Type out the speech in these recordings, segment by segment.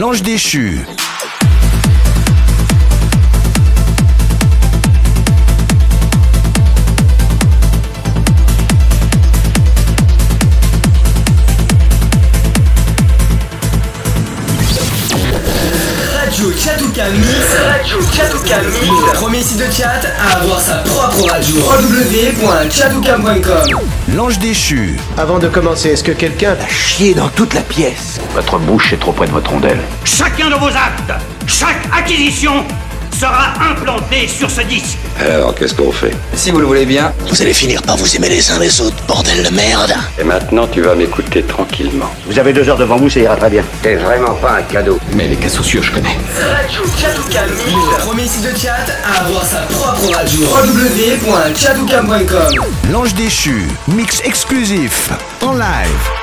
L'ange déchu. Radio Chatouka Mix. Radio Chatouka Mix. Le premier site de chat à avoir sa propre radio. www.chatouka.com. L'ange déchu. Avant de commencer, est-ce que quelqu'un a chié dans toute la pièce? Votre bouche est trop près de votre rondelle. Chacun de vos actes, chaque acquisition sera implanté sur ce disque. Alors, qu'est-ce qu'on fait? Si vous le voulez bien. Vous allez finir par vous aimer les uns les autres, bordel de merde. Et maintenant, tu vas m'écouter tranquillement. Vous avez deux heures devant vous, ça ira très bien. T'es vraiment pas un cadeau. Mais les cas sociaux, je connais. Radio Chatouka Mix. Le premier site de chat à avoir sa propre radio. www.chatouka.com. L'ange déchu. Mix exclusif. En live.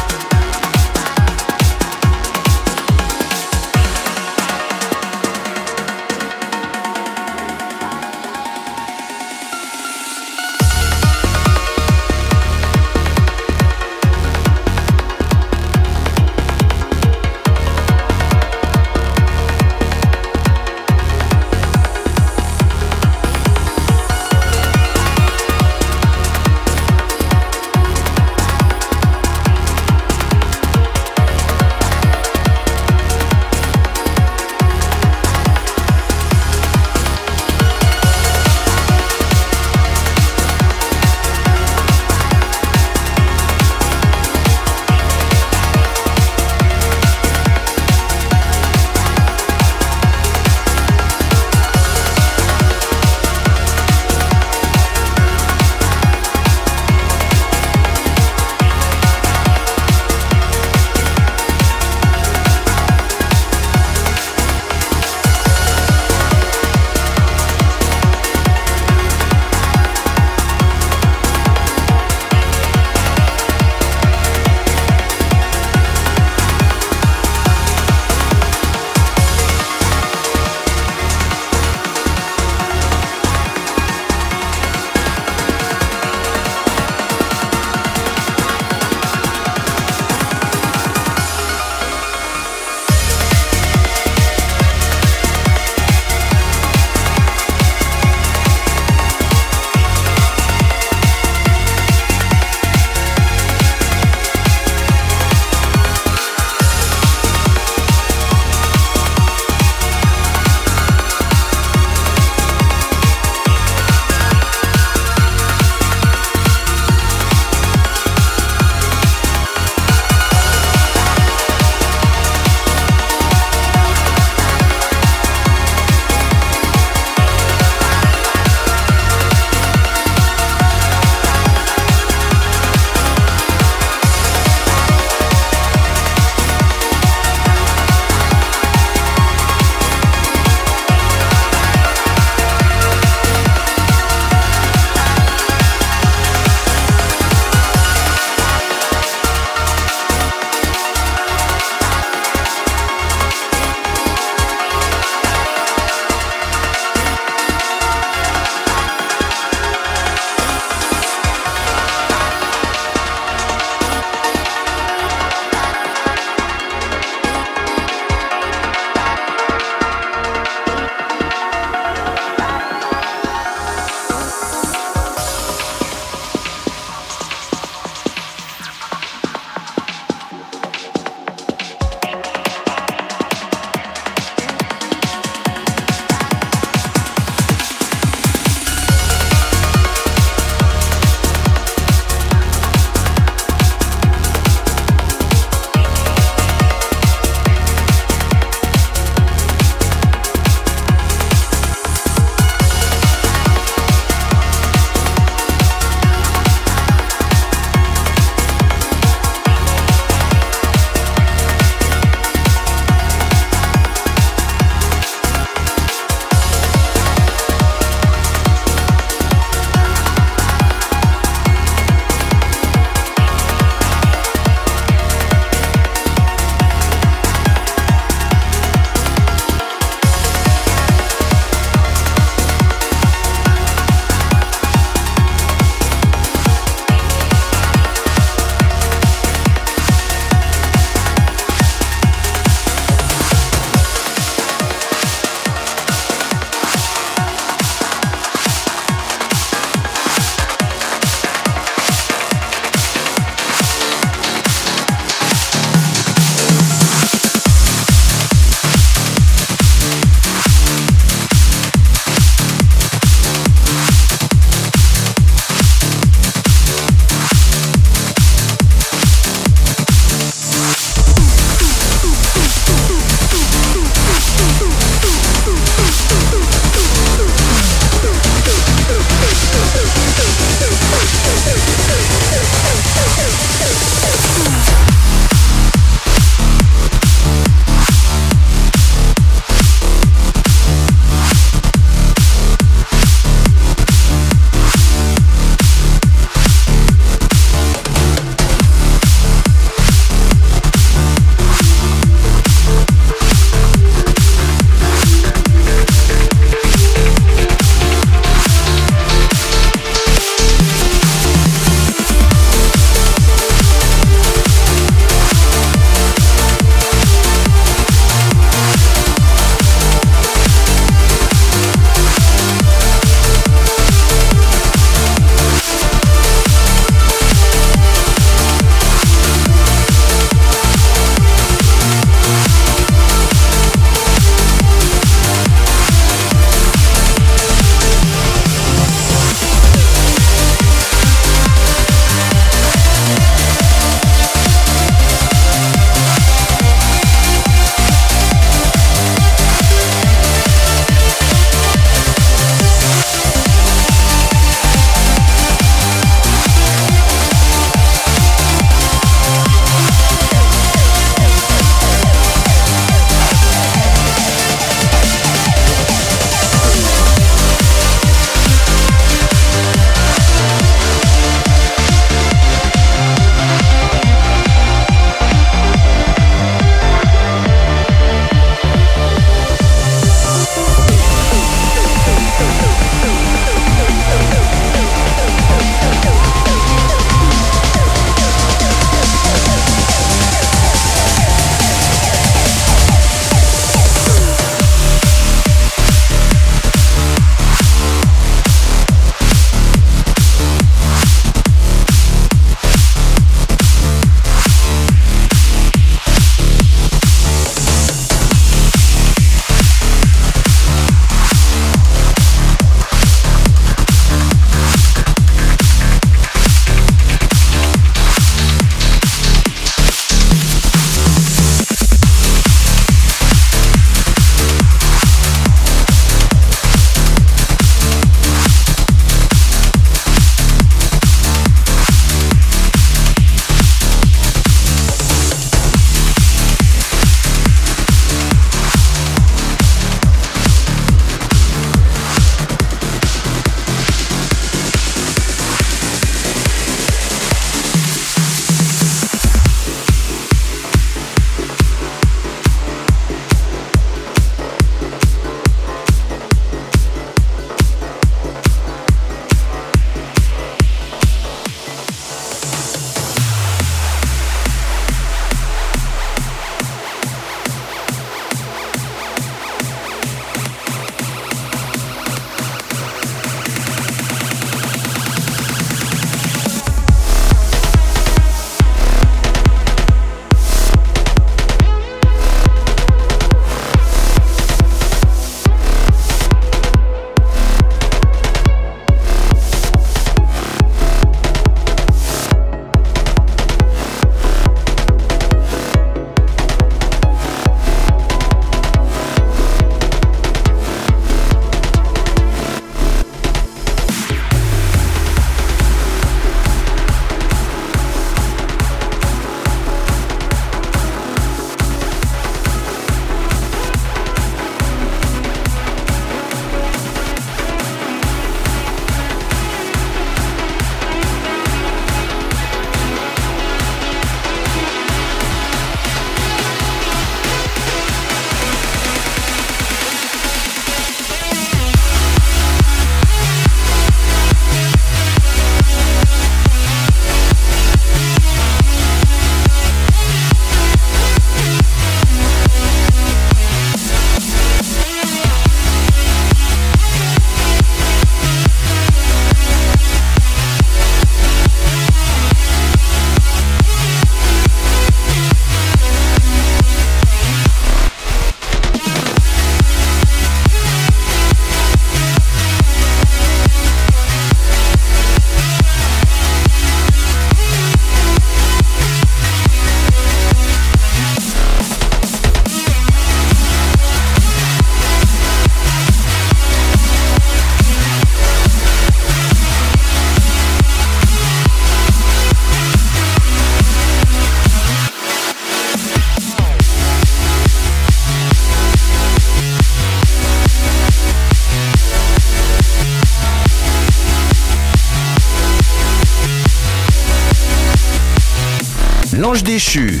L'ange déchu.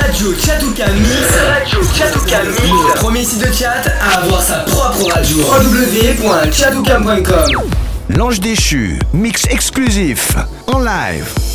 Radio Chatouka Mix. Radio Chatouka Mix. Premier site de chat à avoir sa propre radio. www.chatouka.com L'ange déchu. Mix exclusif. En live.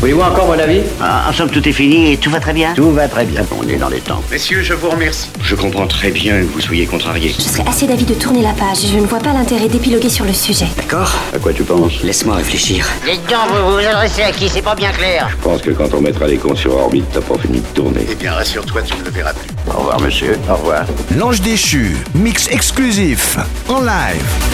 Voulez-vous encore mon avis? Ah, En somme, tout est fini et tout va très bien Tout va très bien. On est dans les temps. Messieurs, je vous remercie. Je comprends très bien que vous soyez contrariés. Je serais assez d'avis de tourner la page. Je ne vois pas l'intérêt d'épiloguer sur le sujet. D'accord À quoi tu penses? Laisse-moi réfléchir. Les dents, vous vous adressez à qui? C'est pas bien clair. Je pense que quand on mettra les cons sur orbite, t'as pas fini de tourner. Eh bien, rassure-toi, tu ne le verras plus. Au revoir, monsieur. Au revoir. L'ange déchu, mix exclusif, en live.